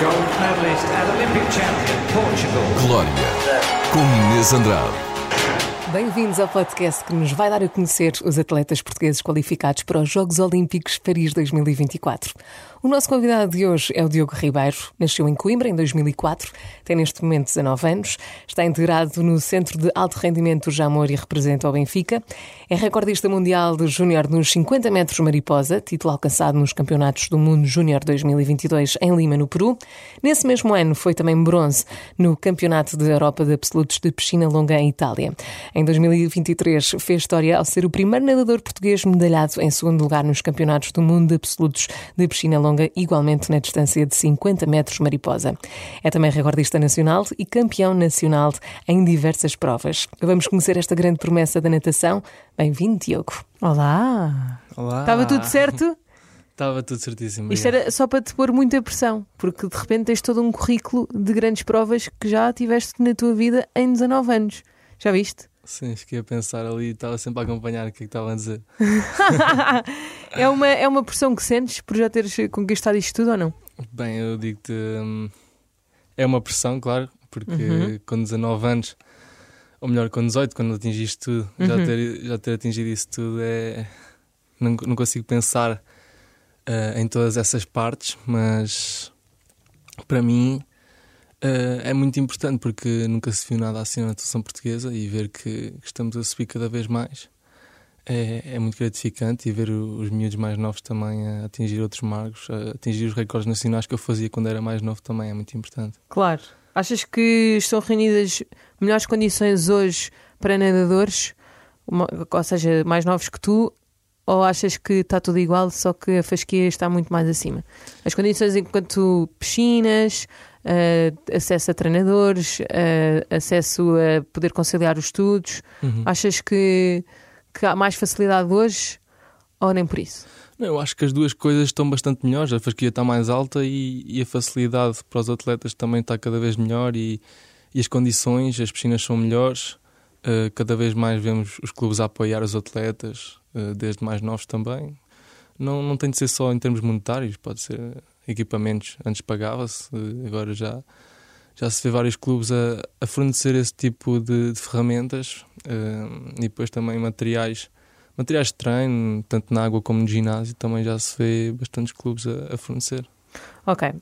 Gold medalist and Olympic champion, Portugal. Glória, com Inês Andrade. Bem-vindos ao podcast que nos vai dar a conhecer os atletas portugueses qualificados para os Jogos Olímpicos Paris 2024. O nosso convidado de hoje é o Diogo Ribeiro. Nasceu em Coimbra em 2004, tem neste momento 19 anos, está integrado no Centro de Alto Rendimento Jamor e representa o Benfica. É recordista mundial de Júnior nos 50 metros mariposa, título alcançado nos Campeonatos do Mundo Júnior 2022 em Lima, no Peru. Nesse mesmo ano foi também bronze no Campeonato da Europa de Absolutos de Piscina Longa em Itália. Em 2023 fez história ao ser o primeiro nadador português medalhado em segundo lugar nos Campeonatos do Mundo de Absolutos de Piscina Longa longa, igualmente na distância de 50 metros mariposa. É também recordista nacional e campeão nacional em diversas provas. Vamos conhecer esta grande promessa da natação. Bem-vindo, Diogo. Olá! Olá! Estava tudo certo? Estava tudo certíssimo. Isto era só para te pôr muita pressão, porque de repente tens todo um currículo de grandes provas que já tiveste na tua vida em 19 anos. Já viste? Sim, fiquei a pensar ali, estava sempre a acompanhar o que é que estavam a dizer. é, uma, é uma pressão que sentes por já teres conquistado isto tudo ou não? Bem, eu digo-te, hum, é uma pressão, claro, porque uhum. com 19 anos, ou melhor, com 18, quando atingiste tudo, uhum. já, ter, já ter atingido isso tudo é. Não, não consigo pensar uh, em todas essas partes, mas para mim Uh, é muito importante porque nunca se viu nada assim na natação portuguesa e ver que, que estamos a subir cada vez mais é, é, muito gratificante e ver os miúdos mais novos também a atingir outros marcos, a atingir os recordes nacionais que eu fazia quando era mais novo também é muito importante. Claro. Achas que estão reunidas melhores condições hoje para nadadores, ou seja, mais novos que tu, ou achas que está tudo igual, só que a fasquia está muito mais acima? As condições enquanto piscinas, uh, acesso a treinadores, uh, acesso a poder conciliar os estudos. Uhum. Achas que, que há mais facilidade hoje ou nem por isso? Não, eu acho que as duas coisas estão bastante melhores. A fasquia está mais alta e, e a facilidade para os atletas também está cada vez melhor e, e as condições, as piscinas são melhores. Uh, cada vez mais vemos os clubes a apoiar os atletas, uh, desde mais novos também. Não, não tem de ser só em termos monetários, pode ser equipamentos. Antes pagava-se, agora já, já se vê vários clubes a, a fornecer esse tipo de, de ferramentas e depois também materiais, materiais de treino, tanto na água como no ginásio, também já se vê bastantes clubes a, a fornecer. Ok.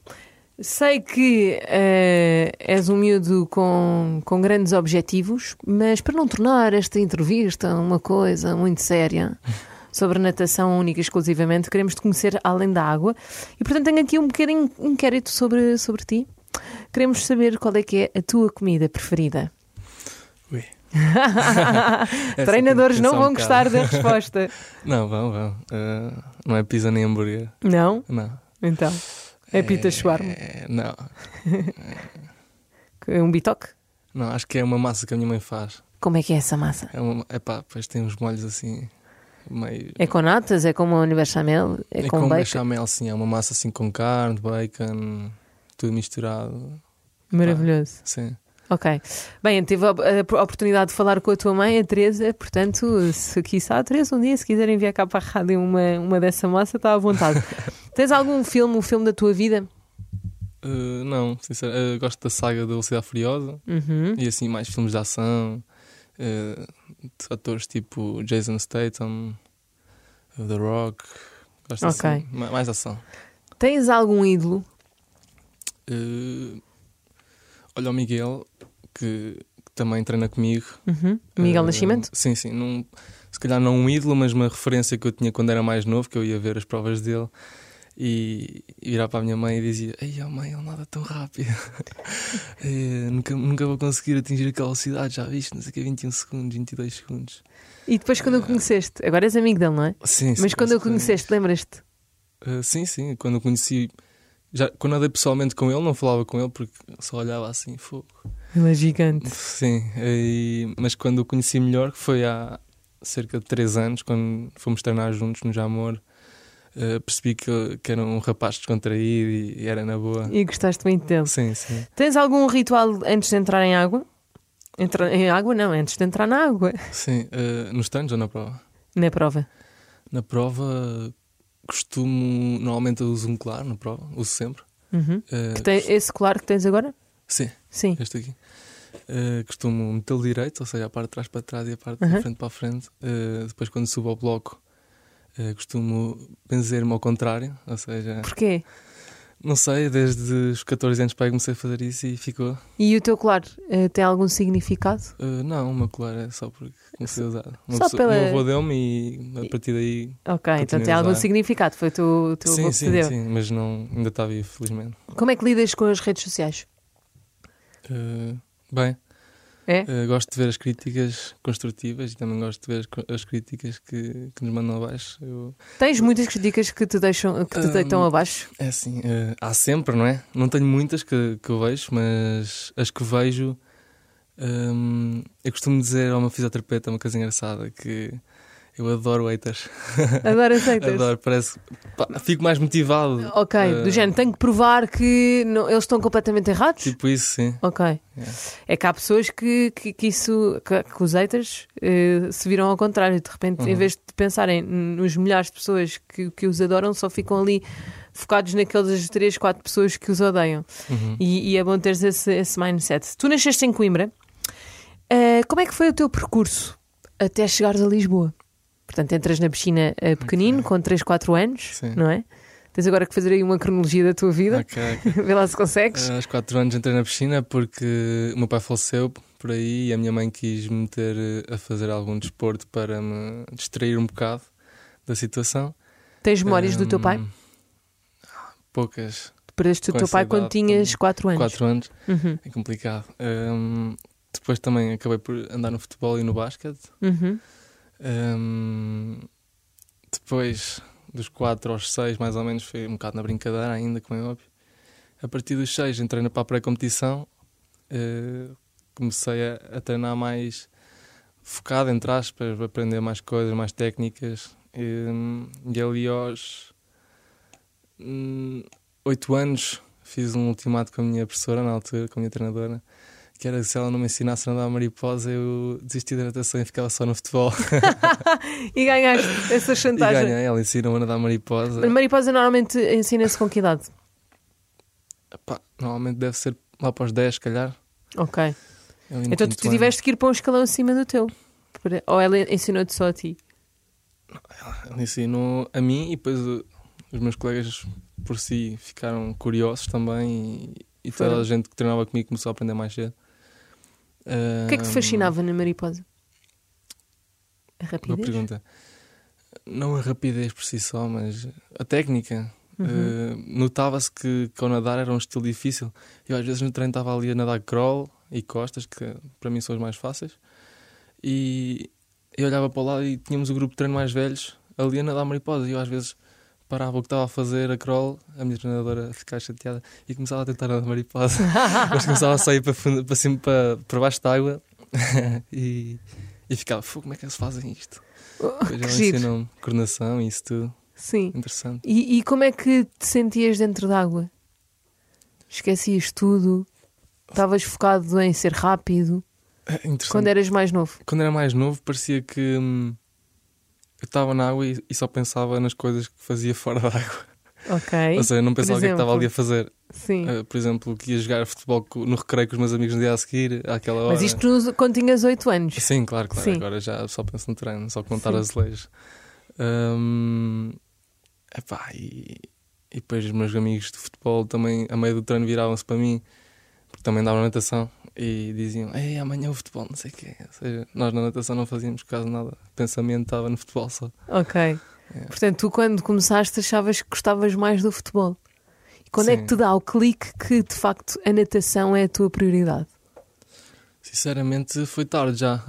Sei que uh, és um miúdo com, com grandes objetivos, mas para não tornar esta entrevista uma coisa muito séria. sobre natação única e exclusivamente. Queremos te conhecer além da água. E portanto tenho aqui um pequeno inquérito sobre, sobre ti. Queremos saber qual é que é a tua comida preferida. Ui. Treinadores não vão um gostar da resposta. Não, vão, vão. Uh, não é pizza nem hambúrguer. Não? Não. Então, é, pita shawarma? É, não. É um bitoque? Não, acho que é uma massa que a minha mãe faz. Como é que é essa massa? É uma, epá, depois tem uns molhos assim meio. É com natas? É como uma bechamel? É, é com, com bacon? bechamel, sim. É uma massa assim com carne, bacon, tudo misturado. Maravilhoso. Pá, sim. Ok. Bem, tive a, oportunidade de falar com a tua mãe, a Teresa, portanto, se a Teresa um dia, se quiserem enviar cá para a rádio uma, uma dessa massa, está à vontade. Tens algum filme, um filme da tua vida? Uh, não, sinceramente, uh, gosto da saga da Velocidade Furiosa uhum. e assim mais filmes de ação, uh, de atores tipo Jason Statham, The Rock, gosto okay. assim, mais ação. Tens algum ídolo? Uh, olha o Miguel, que, que, também treina comigo. Uhum. Miguel Nascimento? Sim, sim. Num, se calhar não um ídolo, mas uma referência que eu tinha quando era mais novo, que eu ia ver as provas dele e, e virar para a minha mãe e dizia: Ei, oh mãe, ele nada tão rápido. é, nunca, nunca vou conseguir atingir aquela velocidade, já viste? Não sei o que, 21 segundos, 22 segundos. E depois, quando o conheceste, agora és amigo dele, não é? Sim, sim. Mas quando o conheceste, lembras-te? Uh, sim, sim. Quando o conheci, já, quando andei pessoalmente com ele, não falava com ele porque só olhava assim, fogo. Ele é gigante. Sim, e, mas quando o conheci melhor, que foi há cerca de 3 anos, quando fomos treinar juntos no Jamor uh, percebi que, que, era um rapaz descontraído e, e, era na boa. E gostaste muito dele? Sim, sim. Tens algum ritual antes de entrar em água? Entra, em água não, antes de entrar na água. Sim, uh, nos treinos ou na prova? Na prova. Na prova costumo, normalmente uso um claro na prova, uso sempre. Uhum. Eh, Que tem esse colar que tens agora? Sim, Sim. este aqui. Eh, costumo metê-lo direito, ou seja, a parte de trás para trás e a parte Uhum. de frente para a frente. Eh, depois, quando subo ao bloco, eh, costumo benzer-me ao contrário, ou seja, Porquê? não sei, desde os 14 anos para aí comecei a fazer isso e ficou. E o teu colar eh, tem algum significado? Eh, não, o meu colar é só porque comecei a usar. Uma Só pessoa- pela- O meu avô deu-me e a partir daí. Ok, então tem algum significado. Foi o teu, o teu avô sim, que te sim, deu. sim, mas não, ainda está vivo, felizmente. Como é que lidas com as redes sociais? Eh, bem, É? eh, gosto de ver as críticas construtivas e também gosto de ver as as críticas que, que nos mandam abaixo. Eu- Tens muitas críticas que te deixam, que te Hum, deitam abaixo? É assim, eh, há sempre, não é? Não tenho muitas que, que eu vejo, mas as que vejo, hum, eu costumo dizer a uma fisioterapeuta uma coisa engraçada que eu adoro haters. Agora aceitas? adoro, parece. pá, fico mais motivado. Ok, eh, do género, tenho que provar que não- eles estão completamente errados? Tipo isso, sim. Ok. É. É que há pessoas que, que, que isso, que, que os haters eh, se viram ao contrário. De repente, em Uhum. vez de pensarem nos milhares de pessoas que, que os adoram, só ficam ali focados naquelas 3, 4 pessoas que os odeiam. Uhum. E, e é bom teres esse, esse mindset. Tu nasceste em Coimbra. Eh, como é que foi o teu percurso até chegares a Lisboa? Portanto, entras na piscina eh, pequenino, com 3, 4 anos, Sim. não é? Tens agora que fazer aí uma cronologia da tua vida. Ok. Vê lá se consegues. Eh, Aos 4 anos entrei na piscina porque o meu pai faleceu por aí e a minha mãe quis me meter eh, a fazer algum desporto para me distrair um bocado da situação. Tens memórias do teu pai? Hum, Poucas. Perdeste o teu pai quando idade, tinhas com 4 anos. 4 anos Uhum, é complicado. Hum, depois também acabei por andar no futebol e no basquete. uhum. Hum, depois dos 4 aos 6, mais ou menos, foi um bocado na brincadeira ainda, como é óbvio. A partir dos 6 entrei na pré-competição. eh, comecei a, a treinar mais focado, entre aspas, aprender mais coisas, mais técnicas. Hum, e ali aos 8 anos fiz um ultimato com a minha professora, na altura, com a minha treinadora, que era se ela não me ensinasse a nadar mariposa, eu desisti da natação e ficava só no futebol. E ganhaste essa E chantagem. ganhei, ela ensinou-me a nadar mariposa. A mariposa normalmente ensina-se com que idade? Epá, normalmente deve ser lá para os 10, se calhar. Ok. Então tu ano. tiveste que ir para um escalão acima do teu. Ou ela ensinou-te só a ti? Ela ensinou a mim e depois os meus colegas por si ficaram curiosos também e, e toda a gente que treinava comigo começou a aprender mais cedo. O que é que te fascinava na mariposa? A Boa rapidez? pergunta. Não a rapidez por si só, mas a técnica. Uhum. Uh, Notava-se que, que ao nadar era um estilo difícil. Eu às vezes no treino estava ali a nadar crawl e costas, que para mim são os mais fáceis. E eu olhava para o lado e tínhamos o grupo de treino mais velhos ali a nadar mariposa. E eu às vezes parava o que estava a fazer a crawl, a minha treinadora a ficar chateada e começava a tentar nadar mariposa. Mas começava a sair para, fundo, para cima, para, para baixo da água e, e ficava, "Fogo, como é que se fazem isto? Oh, Depois ela ensinou-me coordenação e isso tudo. Sim. Interessante. E, e como é que te sentias dentro d'água? Esquecias tudo? Estavas focado em ser rápido? É interessante. Quando eras mais novo? Quando era mais novo, parecia que hum, eu estava na água e, e só pensava nas coisas que fazia fora da água. Ok. Ou seja, não pensava o que é que estava ali a fazer. Sim. Uh, por exemplo, que ia jogar futebol no recreio com os meus amigos no dia a seguir, àquela hora. Mas isto nos- quando tinhas 8 anos. Sim, claro, claro. Sim. Agora já só penso no treino, só contar Sim. as leis. Hum, epá, e, e depois os meus amigos de futebol também, a meio do treino, viravam-se para mim, porque também davam natação, e diziam: Ei, amanhã o futebol, não sei o quê. Ou seja, nós na natação não fazíamos quase nada. O pensamento estava no futebol só. Ok. É. Portanto, tu quando começaste achavas que gostavas mais do futebol. E quando é Sim. que te dá o clique que de facto a natação é a tua prioridade? Sinceramente, foi tarde já.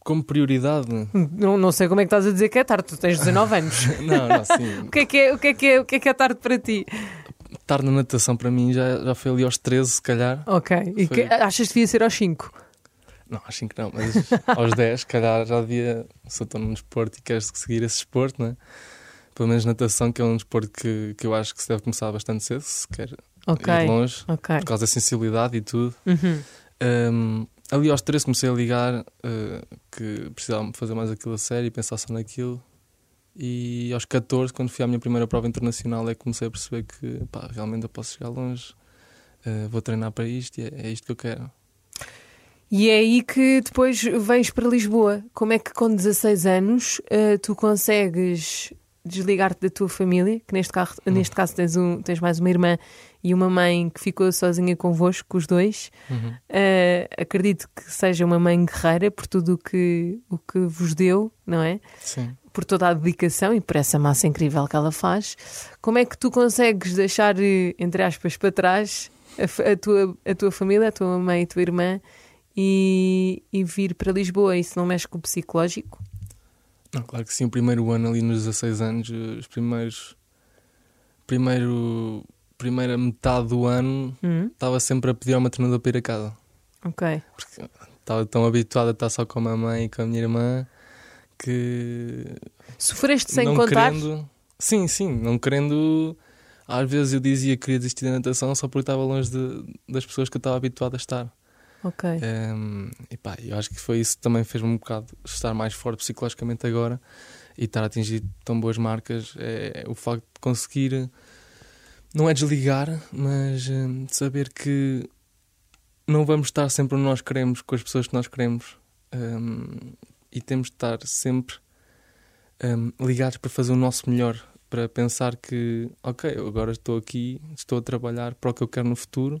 Como prioridade. Não, não sei como é que estás a dizer que é tarde, tu tens 19 anos. Não, não, sim. O que é que é, o que é, que é, o que é, que é tarde para ti? Tarde na natação para mim já, já foi ali aos 13, se calhar. Ok. E Foi. que, achas que devia ser aos 5? Não, acho que não, mas aos 10, se calhar já devia. Se eu estou num desporto e queres seguir esse desporto, não é? Pelo menos natação, que é um desporto que, que eu acho que se deve começar bastante cedo, se quer Ok. ir longe, Ok. por causa da sensibilidade e tudo. Uhum. Um, ali aos 13 comecei a ligar uh, que precisava fazer mais aquilo a sério e pensar só naquilo. E aos 14, quando fui à minha primeira prova internacional, é que comecei a perceber que pá, realmente eu posso chegar longe, uh, vou treinar para isto e é, é isto que eu quero. E é aí que depois vens para Lisboa. Como é que com 16 anos uh, tu consegues desligar-te da tua família? Que neste, carro, uhum. neste caso tens, um, tens mais uma irmã e uma mãe que ficou sozinha convosco, os dois. Uhum. Uh, acredito que seja uma mãe guerreira por tudo o que, o que vos deu, não é? Sim. Por toda a dedicação e por essa massa incrível que ela faz. Como é que tu consegues deixar, entre aspas, para trás a, a, tua, a tua família, a tua mãe e a tua irmã? e, e vir para Lisboa. Isso não mexe com o psicológico? Não, claro que sim. O primeiro ano ali nos 16 anos, os primeiros. Primeiro, primeira metade do ano uhum. estava sempre a pedir ao treinador para ir a casa. Ok. Porque estava tão habituado a estar só com a mamãe e com a minha irmã que. Sofreste sem contar? Querendo, sim, sim, não querendo. Às vezes eu dizia que queria desistir da natação só porque estava longe de, das pessoas que eu estava habituado a estar. Ok. Um, e pá, eu acho que foi isso que também fez-me um bocado estar mais forte psicologicamente agora e estar a atingir tão boas marcas. É, é o facto de conseguir, não é desligar, mas um, saber que não vamos estar sempre onde nós queremos, com as pessoas que nós queremos. Um, e temos de estar sempre ligados para fazer o nosso melhor, para pensar que, ok, agora estou aqui, estou a trabalhar para o que eu quero no futuro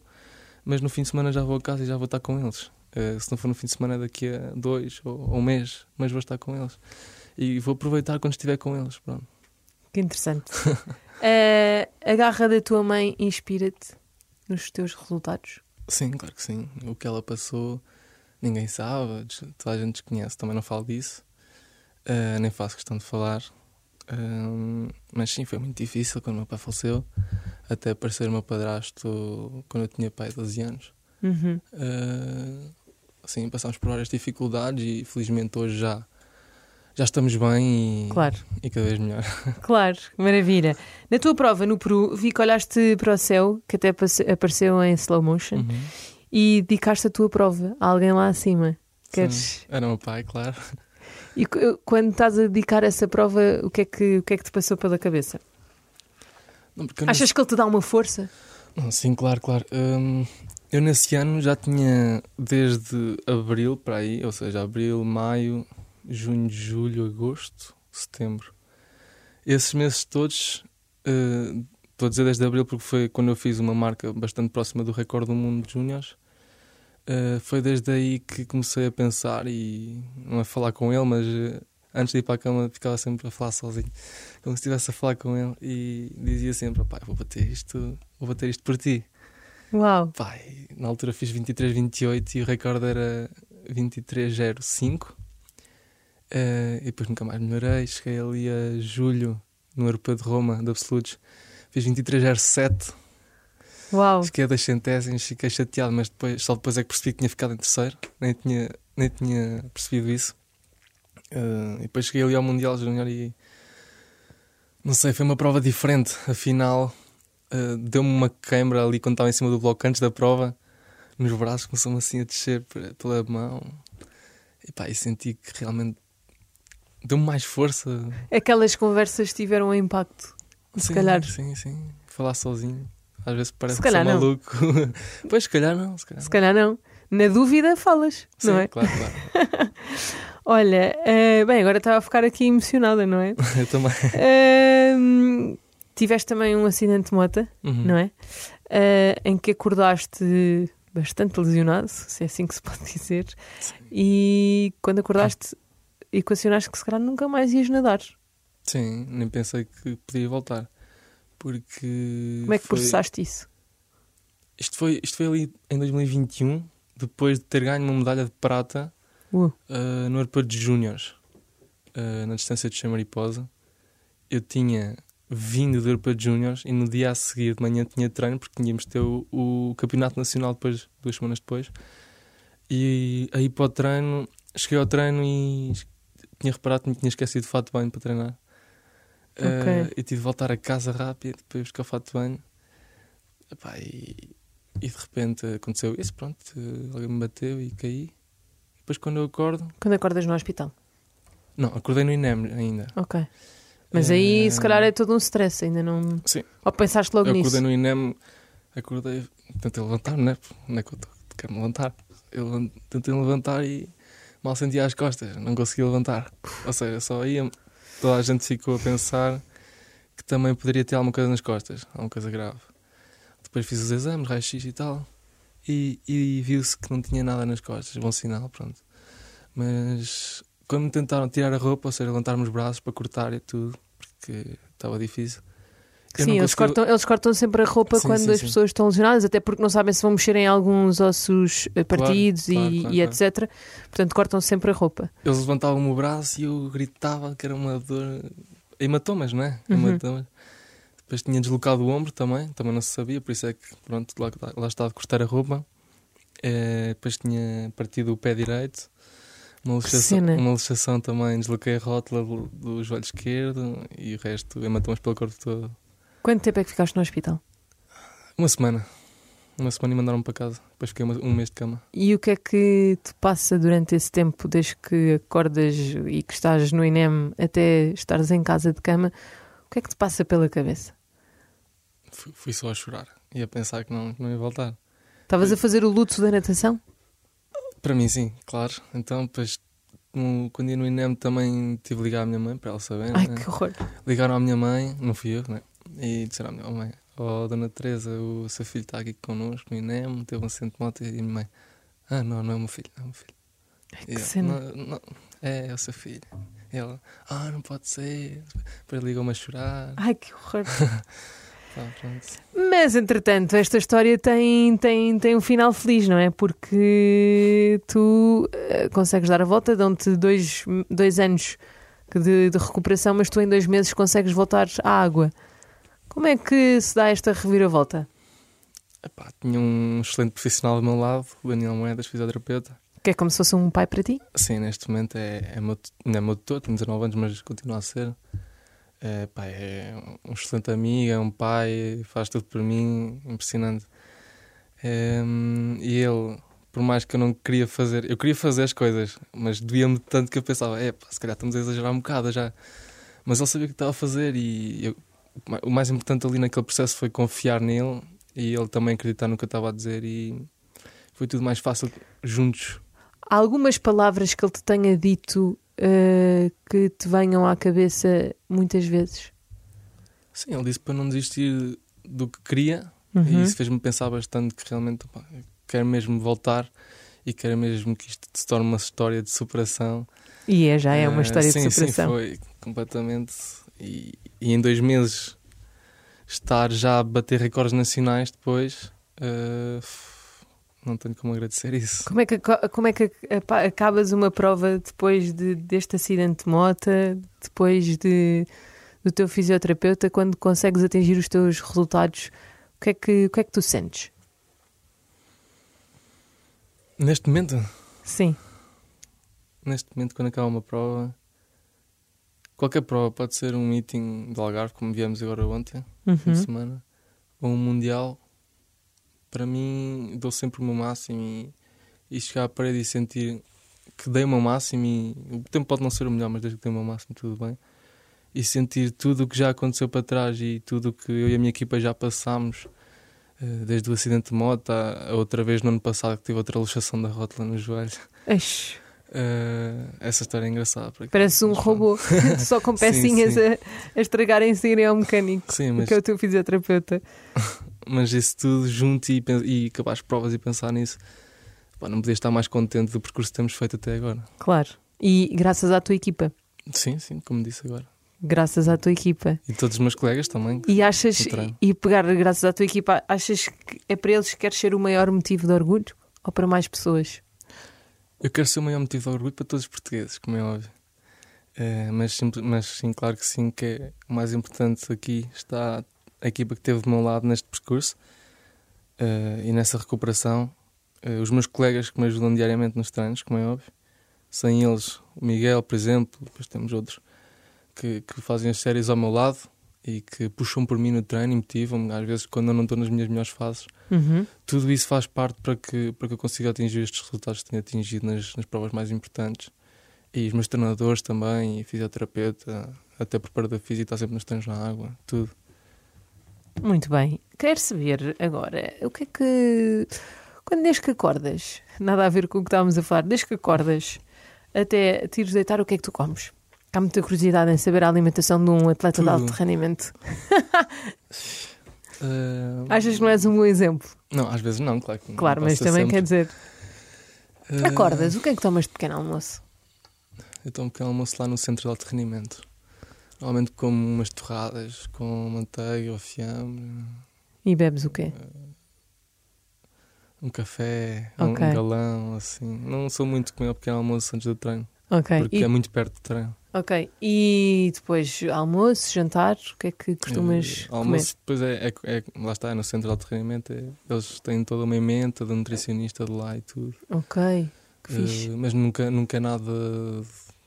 mas no fim de semana já vou a casa e já vou estar com eles. Uh, se não for no fim de semana, daqui a dois ou, ou, um mês, mas vou estar com eles. E vou aproveitar quando estiver com eles. Pronto. Que interessante. uh, a garra da tua mãe inspira-te nos teus resultados? Sim, claro que sim. O que ela passou, ninguém sabe, toda a gente desconhece. Também não falo disso, uh, nem faço questão de falar. mas sim, foi muito difícil quando o meu pai faleceu até aparecer o meu padrasto quando eu tinha pai 12 anos. Uhum. Uh, assim, passámos por várias dificuldades e felizmente hoje já, já estamos bem e, claro. e cada vez melhor. Claro, maravilha. Na tua prova no Peru, vi que olhaste para o céu, que até apareceu em slow motion, uhum. e dedicaste a tua prova a alguém lá acima. Queres... Era o meu pai, claro. E quando estás a dedicar essa prova, o que é que, o que, é que te passou pela cabeça? Não, Achas que ele te dá uma força? Sim, claro, claro. Hum, eu nesse ano já tinha desde abril para aí, ou seja, abril, maio, junho, julho, agosto, setembro. Esses meses todos, uh, estou a dizer desde abril porque foi quando eu fiz uma marca bastante próxima do recorde do mundo de júniores. Uh, foi desde aí que comecei a pensar e não a falar com ele, mas uh, antes de ir para a cama ficava sempre a falar sozinho, como se estivesse a falar com ele e dizia sempre: pai, vou bater isto, vou bater isto por ti. Uau! Pai, na altura fiz 23, 28 e o recorde era 23,05. Uh, e depois nunca mais melhorei. Cheguei ali a julho no Europeu de Roma, de Absolutos, fiz 23,07. Uau! Fiquei a 10 centésimos, fiquei chateado, mas depois, só depois é que percebi que tinha ficado em terceiro, nem tinha, nem tinha percebido isso. Uh, e depois cheguei ali ao Mundial Júnior e não sei, foi uma prova diferente. Afinal, uh, deu-me uma queimbra ali quando estava em cima do bloco antes da prova, nos braços, começou-me assim a descer pela mão. E pá, e senti que realmente deu-me mais força. Aquelas conversas tiveram um impacto, se sim, calhar. Sim, sim. Falar sozinho. Às vezes parece que sou maluco. pois, se calhar não. Se calhar, se calhar não. Na dúvida, falas, sim, não é? Claro, claro. Olha, uh, bem, agora estava a ficar aqui emocionada, não é? Eu também. Uh, tiveste também um acidente de moto, uhum. não é? Uh, em que acordaste bastante lesionado, se é assim que se pode dizer, Sim. e quando acordaste, equacionaste que se calhar nunca mais ias nadar. Sim, nem pensei que podia voltar. Porque. Como é que foi... processaste isso? Isto foi, isto foi ali em 2021, depois de ter ganho uma medalha de prata uh. Uh, no aeroporto de Júniors, uh, na distância de Cheia Mariposa. Eu tinha vindo do aeroporto de Júniors e no dia a seguir de manhã tinha treino, porque tínhamos ter o, o, campeonato nacional depois, duas semanas depois. E aí para o treino, cheguei ao treino e tinha reparado que me tinha esquecido de fato de banho para treinar. Okay. Uh, e tive de voltar a casa rápido, depois buscar o fato de banho. Epá, e, e, de repente aconteceu isso, pronto, alguém me bateu e caí. Depois, quando eu acordo. Quando acordas no hospital? Não, acordei no INEM ainda. Ok. Mas aí, Eh, se calhar, é todo um stress, ainda não. Sim. Ou pensaste logo Eu nisso? acordei no INEM, acordei, tentei levantar, né? Não é que eu tô- quero me levantar. Eu tentei levantar e mal sentia as costas, não conseguia levantar. Ou seja, só ia. Toda a gente ficou a pensar que também poderia ter alguma coisa nas costas, alguma coisa grave. Depois fiz os exames, raio-x e tal, e, e viu-se que não tinha nada nas costas. Bom sinal, pronto. Mas quando me tentaram tirar a roupa, ou seja, levantar-me os braços para cortar e tudo, porque estava difícil. Eu Sim, eles consegui- cortam, eles cortam sempre a roupa Sim, quando sim, as sim. pessoas estão lesionadas, até porque não sabem se vão mexer em alguns ossos eh, partidos claro, e, claro, e claro. etc. Portanto, cortam sempre a roupa. Eles levantavam o braço e eu gritava que era uma dor. Hematomas, não é? Uhum. Hematomas. Depois tinha deslocado o ombro também, também não se sabia, por isso é que, pronto, lá, lá estava a cortar a roupa. Eh, depois tinha partido o pé direito. Uma luxação, uma luxação também, desloquei a rótula do, do joelho esquerdo e o resto, hematomas pelo corpo todo. Quanto tempo é que ficaste no hospital? Uma semana. Uma semana e mandaram-me para casa. Depois fiquei uma- um mês de cama. E o que é que te passa durante esse tempo, desde que acordas e que estás no INEM até estares em casa de cama? O que é que te passa pela cabeça? Fui, fui só a chorar e a pensar que não, que não ia voltar. Estavas a fazer o luto da natação? Para mim, sim, claro. Então, depois, no- quando ia no INEM, também tive de ligar à minha mãe para ela saber. Ai, né? que horror. Ligaram à minha mãe, não fui eu, né? E disseram à minha mãe: Oh, Dona Teresa, o seu filho está aqui connosco no INEM, teve um acidente de moto. E a minha mãe: Ah, não, não é o meu filho, não é o meu filho. E que eu, cena. "Não, não, é, é o seu filho. E ela: Ah, não pode ser. Depois ligou-me a chorar. Ai, que horror. Tá. Mas, entretanto, esta história tem, tem, tem um final feliz, não é? Porque tu eh, consegues dar a volta, dão-te dois, dois anos de, de recuperação, mas tu em dois meses consegues voltar à água. Como é que se dá esta reviravolta? Epá, tinha um excelente profissional do meu lado, o Daniel Moedas, fisioterapeuta. Que é como se fosse um pai para ti? Sim, neste momento é, é meu, não é meu tutor, tenho 19 anos, mas continua a ser. É, pá, é um excelente amigo, é um pai, faz tudo por mim, impressionante. É, e ele, por mais que eu não queria fazer, eu queria fazer as coisas, mas doía-me tanto que eu pensava, é pá, se calhar estamos a exagerar um bocado já. Mas ele sabia o que estava a fazer e eu- o mais importante ali naquele processo foi confiar nele e ele também acreditar no que eu estava a dizer e foi tudo mais fácil juntos. Há algumas palavras que ele te tenha dito eh, que te venham à cabeça muitas vezes? Sim, ele disse para não desistir do que queria Uhum. e isso fez-me pensar bastante que realmente quero mesmo voltar e quero mesmo que isto se torne uma história de superação. E é, já é uma Eh, história sim, de superação. Sim, foi completamente. E, e em dois meses estar já a bater recordes nacionais depois, eh, não tenho como agradecer isso. Como é que, como é que apa- acabas uma prova depois de, deste acidente de moto, depois de, do teu fisioterapeuta, quando consegues atingir os teus resultados? O que é que, o que, é que tu sentes? Neste momento, Sim. neste momento, quando acaba uma prova, qualquer prova, pode ser um meeting de Algarve, como viemos agora ontem, fim Uhum. de semana, ou um Mundial, para mim dou sempre o meu máximo e, e chegar à parede e sentir que dei o meu máximo e o tempo pode não ser o melhor, mas desde que dei o meu máximo tudo bem. E sentir tudo o que já aconteceu para trás e tudo o que eu e a minha equipa já passámos, eh, desde o acidente de moto a a outra vez no ano passado que tive outra luxação da rótula no joelho. Eish, Eh, essa história é engraçada. parece um robô, só com Sim, pecinhas sim. A, a estragarem-se e irem ao mecânico, Sim, mas que é o teu fisioterapeuta. mas isso tudo junto e, e acabar as provas e pensar nisso, pá, não podia estar mais contente do percurso que temos feito até agora. Claro. E graças à tua equipa. Sim, sim, como disse agora. Graças à tua equipa. E todos os meus colegas também. E achas, e pegar graças à tua equipa, achas que é para eles que queres ser o maior motivo de orgulho? Ou para mais pessoas? Eu quero ser o maior motivo de orgulho para todos os portugueses, como é óbvio. Eh, mas, mas sim, claro que sim, que é o mais importante aqui está a equipa que esteve do meu lado neste percurso eh, e nessa recuperação. Eh, os meus colegas que me ajudam diariamente nos treinos, como é óbvio. Sem eles, o Miguel, por exemplo, depois temos outros que, que fazem as séries ao meu lado e que puxam por mim no treino e motivam-me, às vezes quando eu não estou nas minhas melhores fases. Uhum. Tudo isso faz parte para que, para que eu consiga atingir estes resultados que tenho atingido nas, nas provas mais importantes. E os meus treinadores também, e fisioterapeuta, até preparador físico, está sempre nos treinos na água, tudo. Muito bem. Quero saber agora, o que é que. Quando desde que acordas, nada a ver com o que estávamos a falar, desde que acordas até te ires deitar, o que é que tu comes? Há muita curiosidade em saber a alimentação de um atleta de Tudo. alto rendimento. Uh, Achas que não és um bom exemplo? Não, às vezes não, claro. Claro, mas também sempre. quer dizer. Uh, Acordas, o que é que tomas de pequeno almoço? Eu tomo um pequeno almoço lá no centro de alto rendimento. Normalmente como umas torradas com manteiga ou fiambre, E bebes o quê? um café, um Ok. galão, assim. Não sou muito de comer o pequeno almoço antes do treino, porque E, é muito perto do treino. Ok. E depois almoço, jantar, o que é que costumas Eh, comer? almoço, depois é, é, é- lá está, é no centro de alto rendimento, é- eles têm toda uma emenda de nutricionista de lá e tudo. Ok. Que Eh, fixe. mas nunca, nunca é nada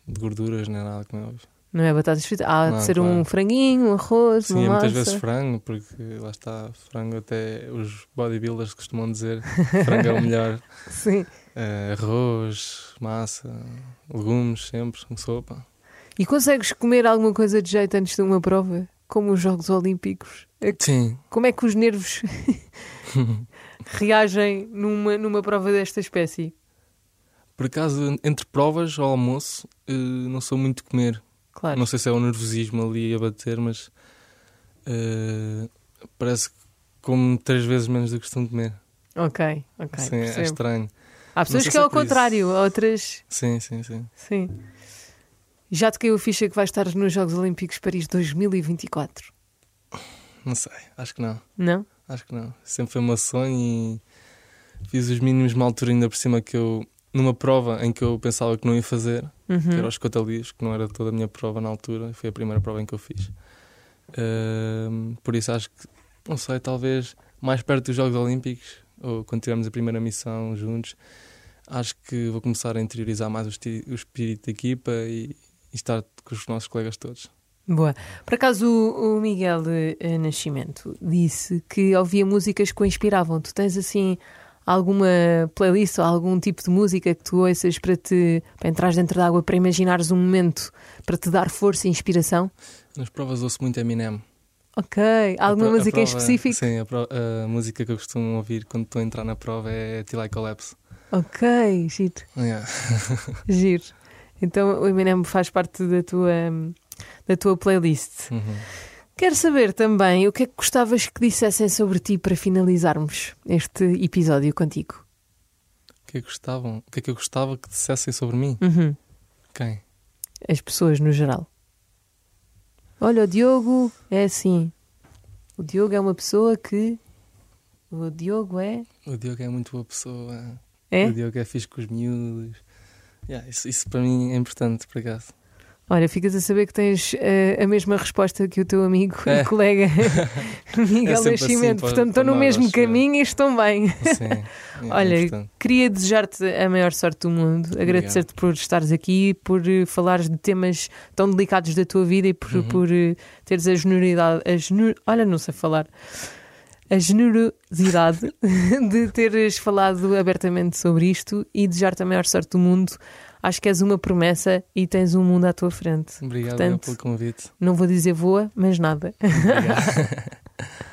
de gorduras, nem nada como é óbvio. Não é batatas fritas? Há de Não, ser um claro. franguinho, um arroz, Sim, uma é massa. muitas vezes frango, porque lá está, frango até os bodybuilders costumam dizer, frango é o melhor. Sim. Eh, arroz, massa, legumes sempre, sopa. E consegues comer alguma coisa de jeito antes de uma prova? Como os Jogos Olímpicos? É Sim, Como é que os nervos reagem numa, numa prova desta espécie? por acaso, entre provas ao almoço, eh, não sou muito comer. Claro. Não sei se é o nervosismo ali a bater, mas eh, parece que como três vezes menos do que costumo comer. Ok, ok. Sim, é estranho. Há pessoas que é é ao por isso. contrário, outras. Sim, sim, sim. Sim. Já te caiu a ficha que vais estar nos Jogos Olímpicos Paris 2024? Não sei, acho que não. Não? Acho que não. Sempre foi meu sonho e fiz os mínimos uma altura ainda por cima que eu, numa prova em que eu pensava que não ia fazer, que Uhum. era os 50 livros, que não era toda a minha prova na altura, foi a primeira prova em que eu fiz. Ahm, por isso acho que, não sei, talvez mais perto dos Jogos Olímpicos, ou quando tivermos a primeira missão juntos, acho que vou começar a interiorizar mais o, o espírito da equipa e, e estar com os nossos colegas todos. Boa. Por acaso o, o Miguel eh, Nascimento disse que ouvia músicas que o inspiravam. Tu tens assim alguma playlist ou algum tipo de música que tu ouças para te para entrares dentro da água para imaginares um momento para te dar força e inspiração? Nas provas ouço muito Eminem. Ok. Alguma pro- música em prova- específico? Sim, a, pro- a música que eu costumo ouvir quando estou a entrar na prova é Till I Collapse. Ok, giro, Yeah. giro. Então o Eminem faz parte da tua, da tua playlist. Uhum. Quero saber também o que é que gostavas que dissessem sobre ti para finalizarmos este episódio contigo. O que é que gostavam? O que é que eu gostava que dissessem sobre mim? Uhum. Quem? As pessoas no geral. Olha, o Diogo é assim. O Diogo é uma pessoa que. O Diogo é. O Diogo é muito boa pessoa. É? O Diogo é fixe com os miúdos. Yeah, isso, isso para mim é importante, por acaso. Olha, ficas a saber que tens eh, a mesma resposta que o teu amigo É. e colega Miguel É assim, Nascimento. para- Portanto, para no nós, mesmo é. caminho e estão bem. Sim. é Olha, importante. queria desejar-te a maior sorte do mundo, agradecer-te por estares aqui, por eh, falares de temas tão delicados da tua vida e por, Uhum. por eh, teres a generosidade, a genu- olha, não sei falar, a generosidade de teres falado abertamente sobre isto e desejar-te a maior sorte do mundo. Acho que és uma promessa e tens um mundo à tua frente. Obrigado portanto- pelo convite. Não vou dizer voa, mas nada. Obrigado.